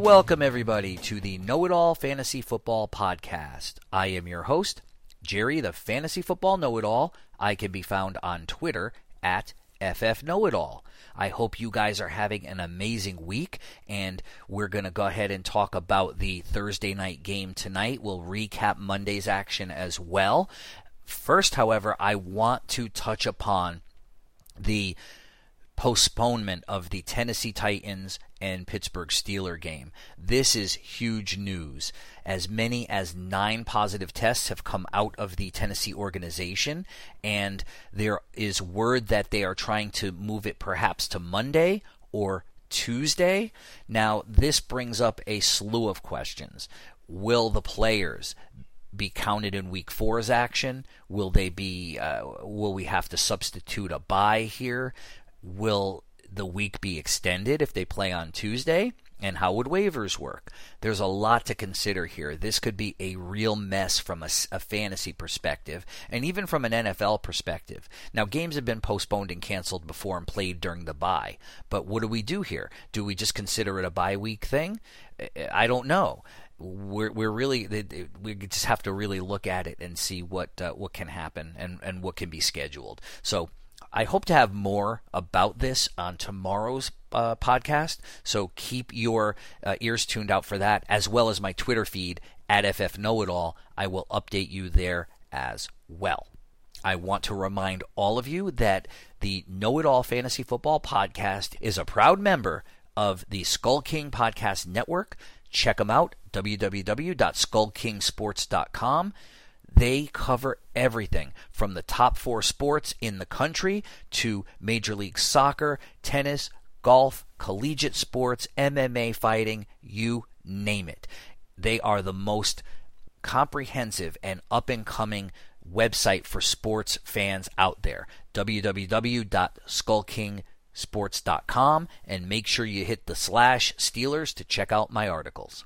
welcome everybody to the Know It All Fantasy Football Podcast. I am your host, Jerry, the Fantasy Football Know It All. I can be found on Twitter at FF Know It All. I hope you guys are having an amazing week, and we're going to go ahead and talk about the Thursday night game tonight. We'll recap Monday's action as well. First, however, I want to touch upon the postponement of the Tennessee Titans and Pittsburgh Steeler game. This is huge news. As many as nine positive tests have come out of the Tennessee organization, and there is word that they are trying to move it perhaps to Monday or Tuesday. Now, this brings up a slew of questions. Will the players be counted in week four's action? Will they be? Uh, will we have to substitute a bye here? Will the week be extended if they play on Tuesday? And how would waivers work? There's a lot to consider here. This could be a real mess from a, a, fantasy perspective and even from an NFL perspective. Now, games have been postponed and canceled before and played during the bye. But what do we do here? Do we just consider it a bye week thing? I don't know. We're, we're really we just have to really look at it and see what uh, what can happen and, and what can be scheduled. So I hope to have more about this on tomorrow's uh, podcast. So keep your uh, ears tuned out for that, as well as my Twitter feed at FF Know It All. I will update you there as well. I want to remind all of you that the Know It All Fantasy Football Podcast is a proud member of the Skull King Podcast Network. Check them out, www.skullkingsports.com. They cover everything from the top four sports in the country to Major League Soccer, tennis, golf, collegiate sports, MMA fighting, you name it. They are the most comprehensive and up and coming website for sports fans out there. www.skullkingsports.com and make sure you hit the slash Steelers to check out my articles.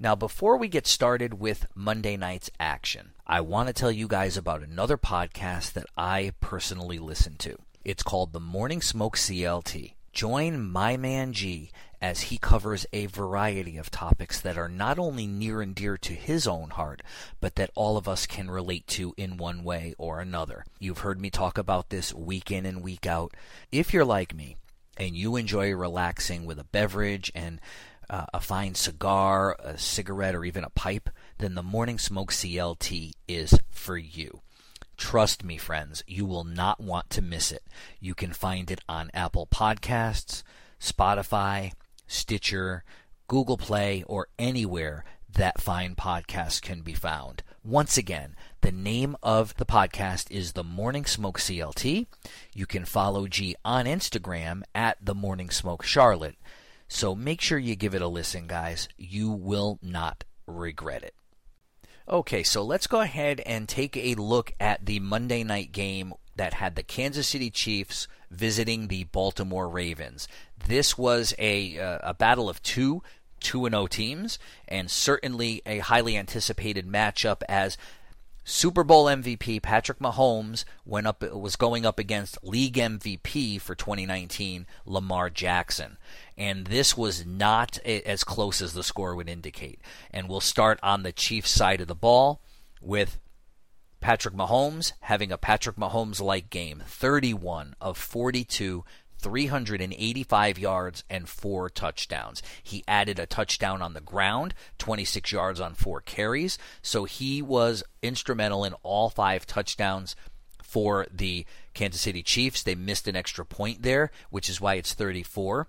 Now, before we get started with Monday night's action, I want to tell you guys about another podcast that I personally listen to. It's called The Morning Smoke CLT. Join my man G as he covers a variety of topics that are not only near and dear to his own heart, but that all of us can relate to in one way or another. You've heard me talk about this week in and week out. If you're like me, and you enjoy relaxing with a beverage and uh, a fine cigar, a cigarette, or even a pipe, then the Morning Smoke CLT is for you. Trust me, friends, you will not want to miss it. You can find it on Apple Podcasts, Spotify, Stitcher, Google Play, or anywhere that fine podcasts can be found. Once again, the name of the podcast is The Morning Smoke CLT. You can follow G on Instagram at The Morning Smoke Charlotte. So make sure you give it a listen, guys. You will not regret it. Okay, so let's go ahead and take a look at the Monday night game that had the Kansas City Chiefs visiting the Baltimore Ravens. This was a uh, a battle of two 2 and 0 teams and certainly a highly anticipated matchup as Super Bowl MVP Patrick Mahomes went up was going up against league MVP for 2019 Lamar Jackson. And this was not as close as the score would indicate. And we'll start on the Chiefs side of the ball with Patrick Mahomes having a Patrick Mahomes like game 31 of 42 385 yards and four touchdowns. He added a touchdown on the ground, 26 yards on four carries. So he was instrumental in all five touchdowns for the Kansas City Chiefs. They missed an extra point there, which is why it's 34.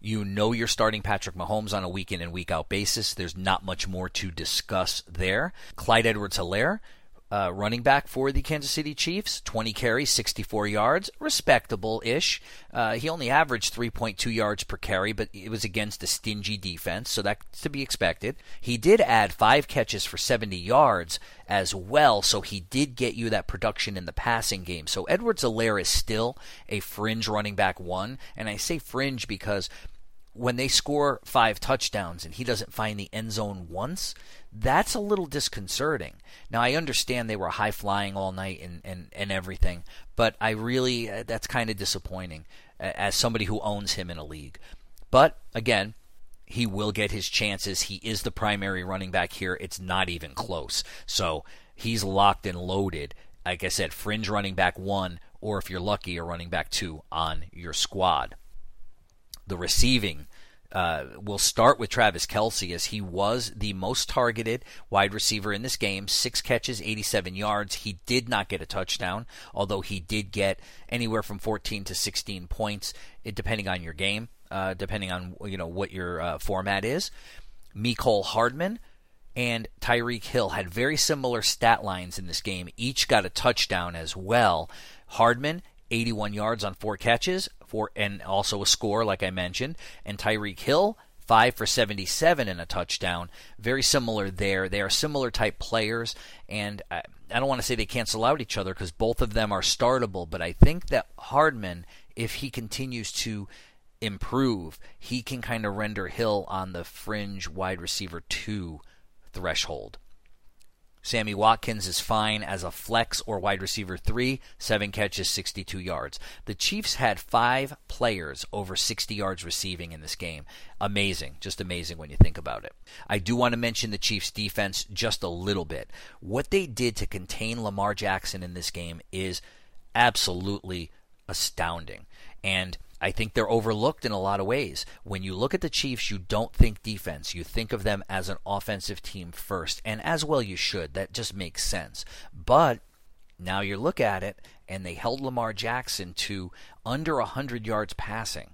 You know you're starting Patrick Mahomes on a week in and week out basis. There's not much more to discuss there. Clyde Edwards Helaire uh, running back for the Kansas City Chiefs. 20 carries, 64 yards, respectable ish. Uh, he only averaged 3.2 yards per carry, but it was against a stingy defense, so that's to be expected. He did add five catches for 70 yards as well, so he did get you that production in the passing game. So Edwards Helaire is still a fringe running back one, and I say fringe because when they score five touchdowns and he doesn't find the end zone once, that's a little disconcerting. Now I understand they were high flying all night and, and, and everything, but I really uh, that's kind of disappointing as somebody who owns him in a league. But again, he will get his chances. He is the primary running back here. It's not even close. So he's locked and loaded. Like I said, fringe running back one, or if you're lucky, a running back two on your squad. The receiving uh, we'll start with Travis Kelce as he was the most targeted wide receiver in this game. Six catches, 87 yards. He did not get a touchdown, although he did get anywhere from 14 to 16 points, depending on your game, uh, depending on you know what your uh, format is. Mecole Hardman and Tyreek Hill had very similar stat lines in this game. Each got a touchdown as well. Hardman 81 yards on four catches, for and also a score, like I mentioned. And Tyreek Hill, five for 77 and a touchdown. Very similar there. They are similar type players, and I, I don't want to say they cancel out each other because both of them are startable. But I think that Hardman, if he continues to improve, he can kind of render Hill on the fringe wide receiver two threshold. Sammy Watkins is fine as a flex or wide receiver three, seven catches, 62 yards. The Chiefs had five players over 60 yards receiving in this game. Amazing, just amazing when you think about it. I do want to mention the Chiefs' defense just a little bit. What they did to contain Lamar Jackson in this game is absolutely astounding. And I think they're overlooked in a lot of ways. When you look at the Chiefs, you don't think defense. You think of them as an offensive team first, and as well you should. That just makes sense. But now you look at it, and they held Lamar Jackson to under 100 yards passing.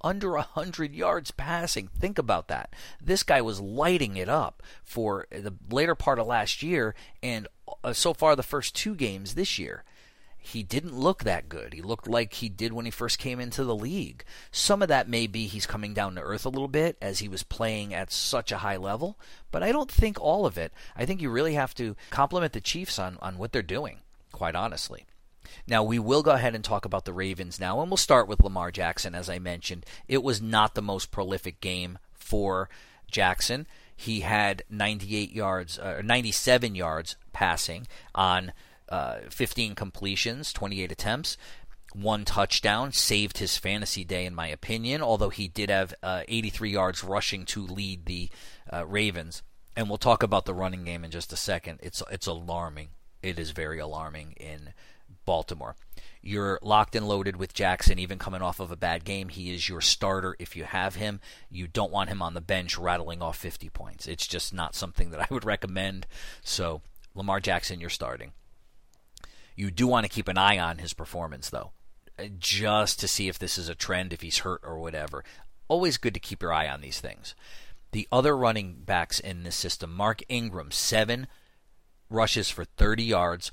Under 100 yards passing. Think about that. This guy was lighting it up for the later part of last year and uh, so far the first two games this year he didn't look that good. He looked like he did when he first came into the league. Some of that may be he's coming down to earth a little bit as he was playing at such a high level, but I don't think all of it. I think you really have to compliment the Chiefs on, on what they're doing, quite honestly. Now, we will go ahead and talk about the Ravens now, and we'll start with Lamar Jackson, as I mentioned. It was not the most prolific game for Jackson. He had 98 yards, uh, 97 yards passing on uh, 15 completions, 28 attempts, one touchdown, saved his fantasy day, in my opinion, although he did have uh, 83 yards rushing to lead the uh, Ravens. And we'll talk about the running game in just a second. It's, it's alarming. It is very alarming in Baltimore. You're locked and loaded with Jackson, even coming off of a bad game. He is your starter if you have him. You don't want him on the bench rattling off 50 points. It's just not something that I would recommend. So, Lamar Jackson, you're starting. You do want to keep an eye on his performance, though, uh, just to see if this is a trend, if he's hurt or whatever. Always good to keep your eye on these things. The other running backs in this system, Mark Ingram, seven rushes for 30 yards,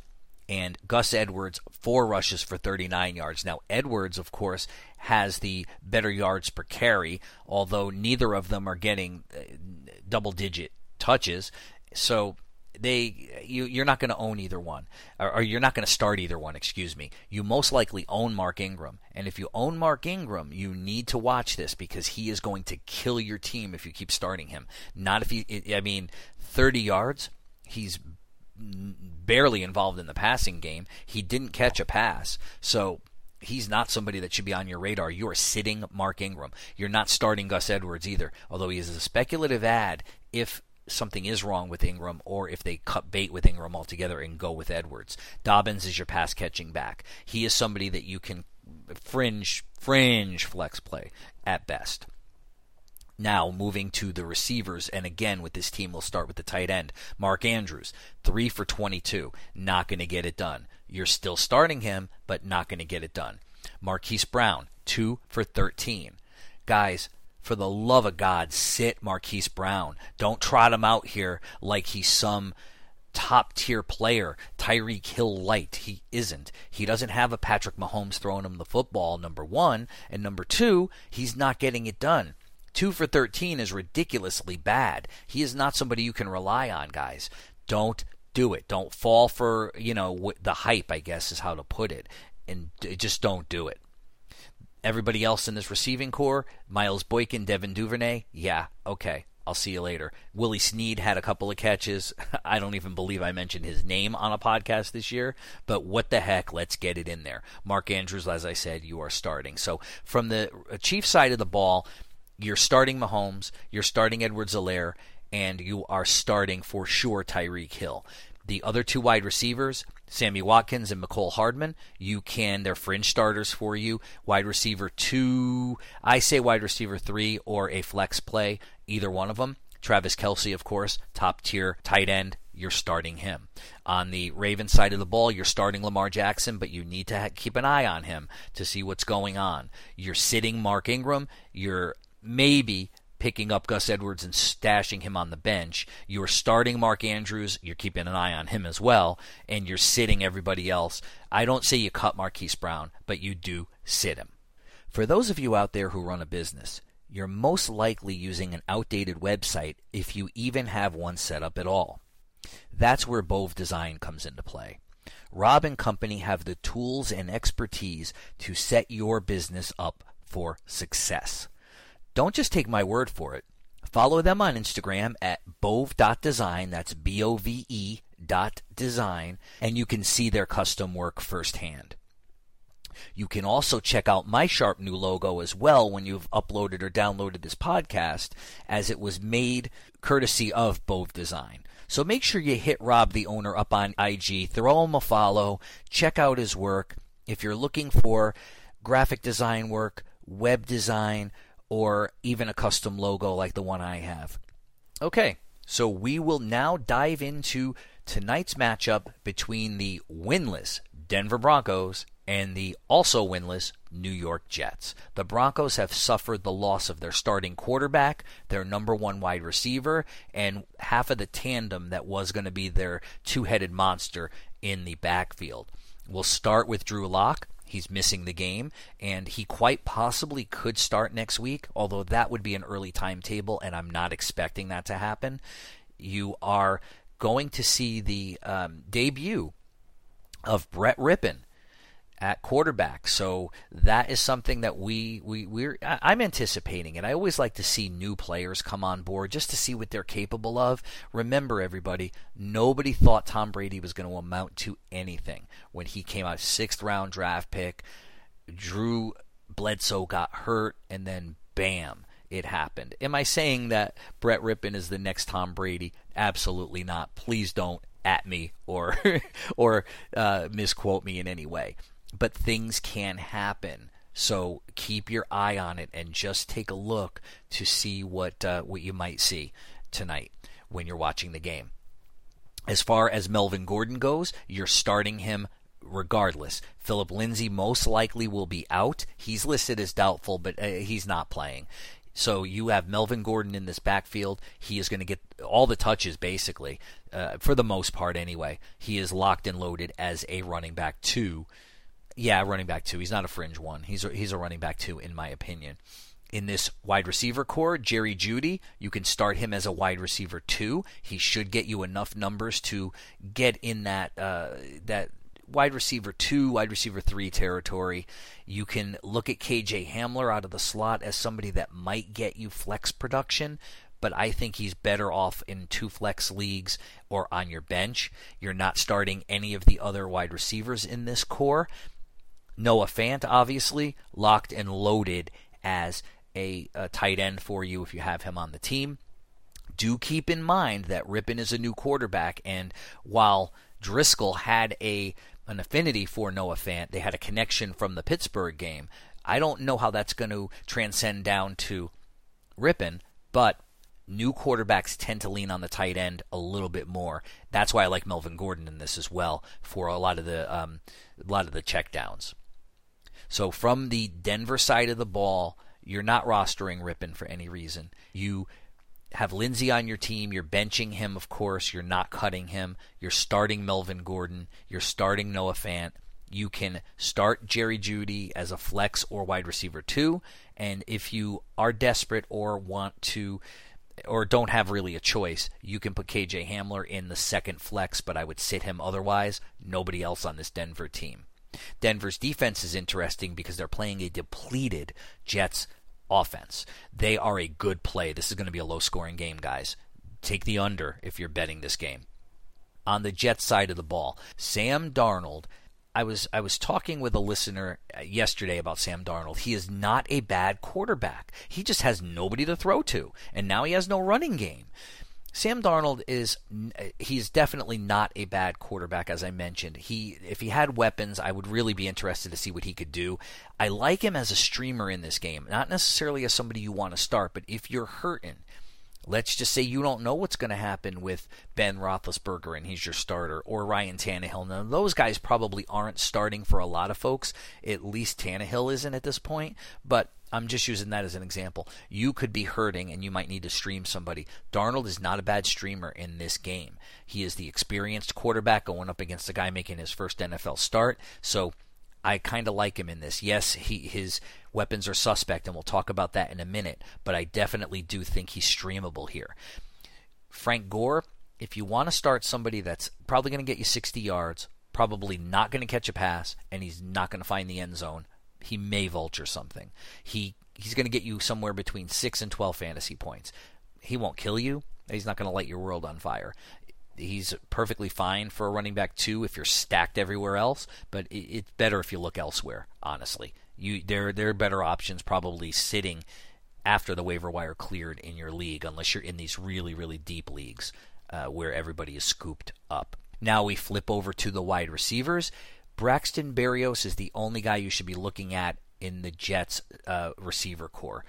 and Gus Edwards, four rushes for 39 yards. Now, Edwards, of course, has the better yards per carry, although neither of them are getting uh, double digit touches. So they you you're not going to own either one or, or you're not going to start either one excuse me you most likely own Mark Ingram and if you own Mark Ingram you need to watch this because he is going to kill your team if you keep starting him not if you I mean 30 yards he's barely involved in the passing game he didn't catch a pass so he's not somebody that should be on your radar. You are sitting Mark Ingram. You're not starting Gus Edwards either, although he is a speculative add if something is wrong with Ingram or if they cut bait with Ingram altogether and go with Edwards. Dobbins is your pass catching back. He is somebody that you can fringe fringe flex play at best. Now, moving to the receivers, and again with this team, we'll start with the tight end. Mark Andrews, 3 for 22. Not going to get it done. You're still starting him, but not going to get it done. Marquise Brown, 2 for 13. Guys, for the love of God, sit Marquise Brown. Don't trot him out here like he's some top tier player, Tyreek Hill light. He isn't. He doesn't have a Patrick Mahomes throwing him the football, number one. And number two, he's not getting it done. Two for 13 is ridiculously bad. He is not somebody you can rely on, guys. Don't do it. Don't fall for, you know, the hype, I guess is how to put it. And just don't do it. Everybody else in this receiving core, Miles Boykin, Devin Duvernay, yeah, okay. I'll see you later. Willie Snead had a couple of catches. I don't even believe I mentioned his name on a podcast this year, but what the heck? Let's get it in there. Mark Andrews, as I said, you are starting. So from the Chief side of the ball, you're starting Mahomes, you're starting Edwards-Helaire, and you are starting for sure Tyreek Hill. The other two wide receivers, Sammy Watkins and Mecole Hardman, you can, they're fringe starters for you. Wide receiver two, I say wide receiver three or a flex play, either one of them. Travis Kelce, of course, top tier tight end. You're starting him. On the Ravens side of the ball, you're starting Lamar Jackson, but you need to ha- keep an eye on him to see what's going on. You're sitting Mark Ingram. You're maybe picking up Gus Edwards and stashing him on the bench. You're starting Mark Andrews. You're keeping an eye on him as well, and you're sitting everybody else. I don't say you cut Marquise Brown, but you do sit him. For those of you out there who run a business, you're most likely using an outdated website if you even have one set up at all. That's where Bove Design comes into play. Rob and company have the tools and expertise to set your business up for success. Don't just take my word for it. Follow them on Instagram at bove.design, that's B O V E dot design, and you can see their custom work firsthand. You can also check out my sharp new logo as well when you've uploaded or downloaded this podcast, as it was made courtesy of Bove Design. So make sure you hit Rob, the owner, up on IG, throw him a follow, check out his work. If you're looking for graphic design work, web design, or even a custom logo like the one I have. Okay, so we will now dive into tonight's matchup between the winless Denver Broncos and the also winless New York Jets. The Broncos have suffered the loss of their starting quarterback, their number one wide receiver, and half of the tandem that was going to be their two headed monster in the backfield. We'll start with Drew Lock. He's missing the game, and he quite possibly could start next week, although that would be an early timetable, and I'm not expecting that to happen. You are going to see the um, debut of Brett Rypien at quarterback. So that is something that we we we're I'm anticipating and I always like to see new players come on board just to see what they're capable of. Remember everybody, nobody thought Tom Brady was going to amount to anything when he came out 6th round draft pick. Drew Bledsoe got hurt and then bam, it happened. Am I saying that Brett Rypien is the next Tom Brady? Absolutely not. Please don't at me or or uh, misquote me in any way but things can happen. So keep your eye on it and just take a look to see what uh, what you might see tonight when you're watching the game. As far as Melvin Gordon goes, you're starting him regardless. Phillip Lindsay most likely will be out. He's listed as doubtful, but uh, he's not playing. So you have Melvin Gordon in this backfield. He is going to get all the touches, basically, uh, for the most part, anyway. He is locked and loaded as a running back two yeah, running back two. He's not a fringe one. He's a, he's a running back two, in my opinion. In this wide receiver core, Jerry Jeudy, you can start him as a wide receiver two. He should get you enough numbers to get in that uh, that wide receiver two, wide receiver three territory. You can look at KJ Hamler out of the slot as somebody that might get you flex production, but I think he's better off in two flex leagues or on your bench. You're not starting any of the other wide receivers in this core. Noah Fant, obviously, locked and loaded as a, a, tight end for you if you have him on the team. Do keep in mind that Rypien is a new quarterback, and while Driskel had a an affinity for Noah Fant, they had a connection from the Pittsburgh game. I don't know how that's going to transcend down to Rypien, but new quarterbacks tend to lean on the tight end a little bit more. That's why I like Melvin Gordon in this as well for a lot of the um, a lot of the checkdowns. So from the Denver side of the ball, you're not rostering Rypien for any reason. You have Lindsay on your team. You're benching him, of course. You're not cutting him. You're starting Melvin Gordon. You're starting Noah Fant. You can start Jerry Jeudy as a flex or wide receiver too. And if you are desperate or want to or don't have really a choice, you can put KJ Hamler in the second flex, but I would sit him otherwise. Nobody else on this Denver team. Denver's defense is interesting because they're playing a depleted Jets offense. They are a good play. This is going to be a low scoring game, guys. Take the under if you're betting this game. On the Jets side of the ball, Sam Darnold I was I was talking with a listener uh, yesterday about Sam Darnold. He is not a bad quarterback. He just has nobody to throw to, and now he has no running game. Sam Darnold is uh, he's definitely not a bad quarterback as I mentioned. He if he had weapons, I would really be interested to see what he could do. I like him as a streamer in this game, not necessarily as somebody you want to start, but if you're hurting, let's just say you don't know what's going to happen with Ben Roethlisberger and he's your starter, or Ryan Tannehill. Now, those guys probably aren't starting for a lot of folks. At least Tannehill isn't at this point, but I'm just using that as an example. You could be hurting and you might need to stream somebody. Darnold is not a bad streamer in this game. He is the experienced quarterback going up against a guy making his first NFL start. So I kind of like him in this. Yes, he his weapons are suspect, and we'll talk about that in a minute. But I definitely do think he's streamable here. Frank Gore, if you want to start somebody that's probably going to get you 60 yards, probably not going to catch a pass, and he's not going to find the end zone, he may vulture something. He he's going to get you somewhere between 6 and 12 fantasy points. He won't kill you. He's not going to light your world on fire. He's perfectly fine for a running back too if you're stacked everywhere else, but it's better if you look elsewhere, honestly. You there there are better options probably sitting after the waiver wire cleared in your league unless you're in these really really deep leagues uh, where everybody is scooped up. Now we flip over to the wide receivers. Braxton Berrios is the only guy you should be looking at in the Jets uh, receiver core.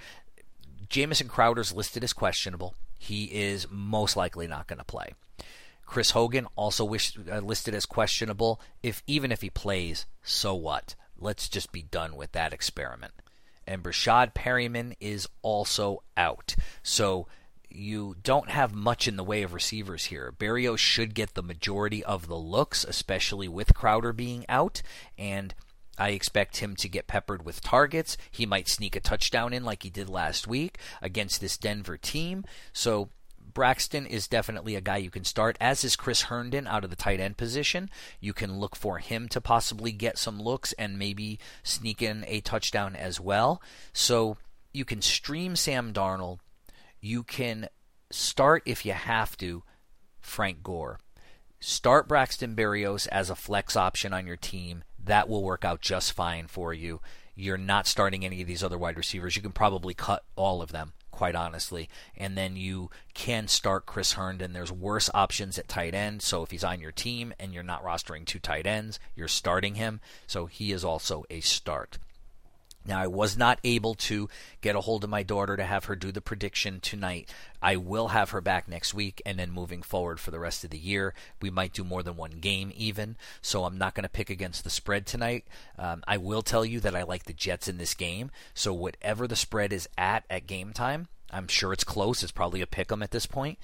Jamison Crowder's listed as questionable. He is most likely not going to play. Chris Hogan also wish, uh, listed as questionable. If even if he plays, so what? Let's just be done with that experiment. And Breshad Perriman is also out. So you don't have much in the way of receivers here. Berrios should get the majority of the looks, especially with Crowder being out, and I expect him to get peppered with targets. He might sneak a touchdown in like he did last week against this Denver team. So Braxton is definitely a guy you can start, as is Chris Herndon out of the tight end position. You can look for him to possibly get some looks and maybe sneak in a touchdown as well. So you can stream Sam Darnold you can start if you have to Frank Gore. Start Braxton Berrios as a flex option on your team. That will work out just fine for you. You're not starting any of these other wide receivers. You can probably cut all of them, quite honestly. And then you can start Chris Herndon. There's worse options at tight end. So if he's on your team and you're not rostering two tight ends, you're starting him. So he is also a start. Now, I was not able to get a hold of my daughter to have her do the prediction tonight. I will have her back next week, and then moving forward for the rest of the year, we might do more than one game even. So I'm not going to pick against the spread tonight. Um, I will tell you that I like the Jets in this game. So whatever the spread is at at game time, I'm sure it's close. It's probably a pick 'em at this point.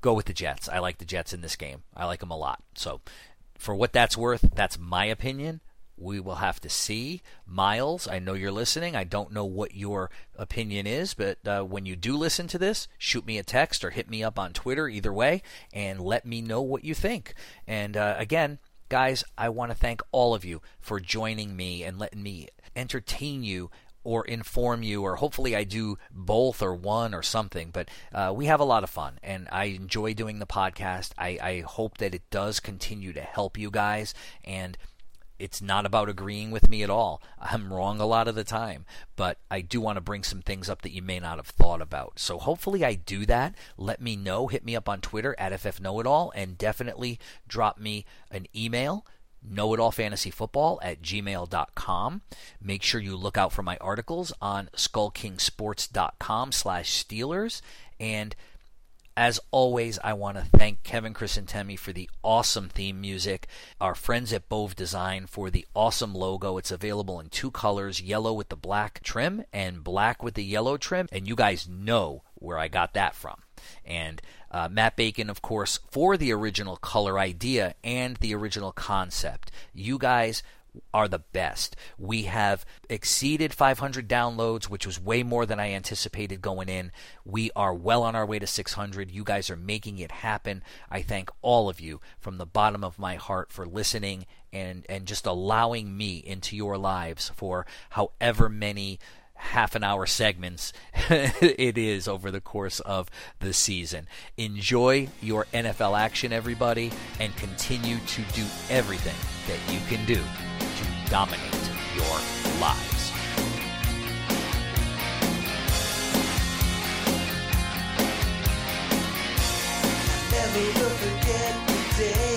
Go with the Jets. I like the Jets in this game. I like them a lot. So for what that's worth, that's my opinion we will have to see. Miles, I know you're listening. I don't know what your opinion is, but uh, when you do listen to this, shoot me a text or hit me up on Twitter, either way, and let me know what you think. And uh, again, guys, I want to thank all of you for joining me and letting me entertain you or inform you, or hopefully I do both or one or something. But uh, we have a lot of fun, and I enjoy doing the podcast. I, I hope that it does continue to help you guys. And it's not about agreeing with me at all. I'm wrong a lot of the time, but I do want to bring some things up that you may not have thought about. So hopefully I do that. Let me know. Hit me up on Twitter at FFKnowItAll and definitely drop me an email know it all fantasy football at gmail.com make sure you look out for my articles on skullkingsports.com slash steelers and as always, I want to thank Kevin Crisantemi for the awesome theme music, our friends at Bove Design for the awesome logo. It's available in two colors yellow with the black trim and black with the yellow trim. And you guys know where I got that from. And uh, Matt Bacon, of course, for the original color idea and the original concept. You guys are the best. We have exceeded 500 downloads, which was way more than I anticipated going in. We are well on our way to 600. You guys are making it happen. I thank all of you from the bottom of my heart for listening and and just allowing me into your lives for however many half an hour segments it is over the course of the season. Enjoy your NFL action, everybody, and continue to do everything that you can do dominate your lives. Never forget the day.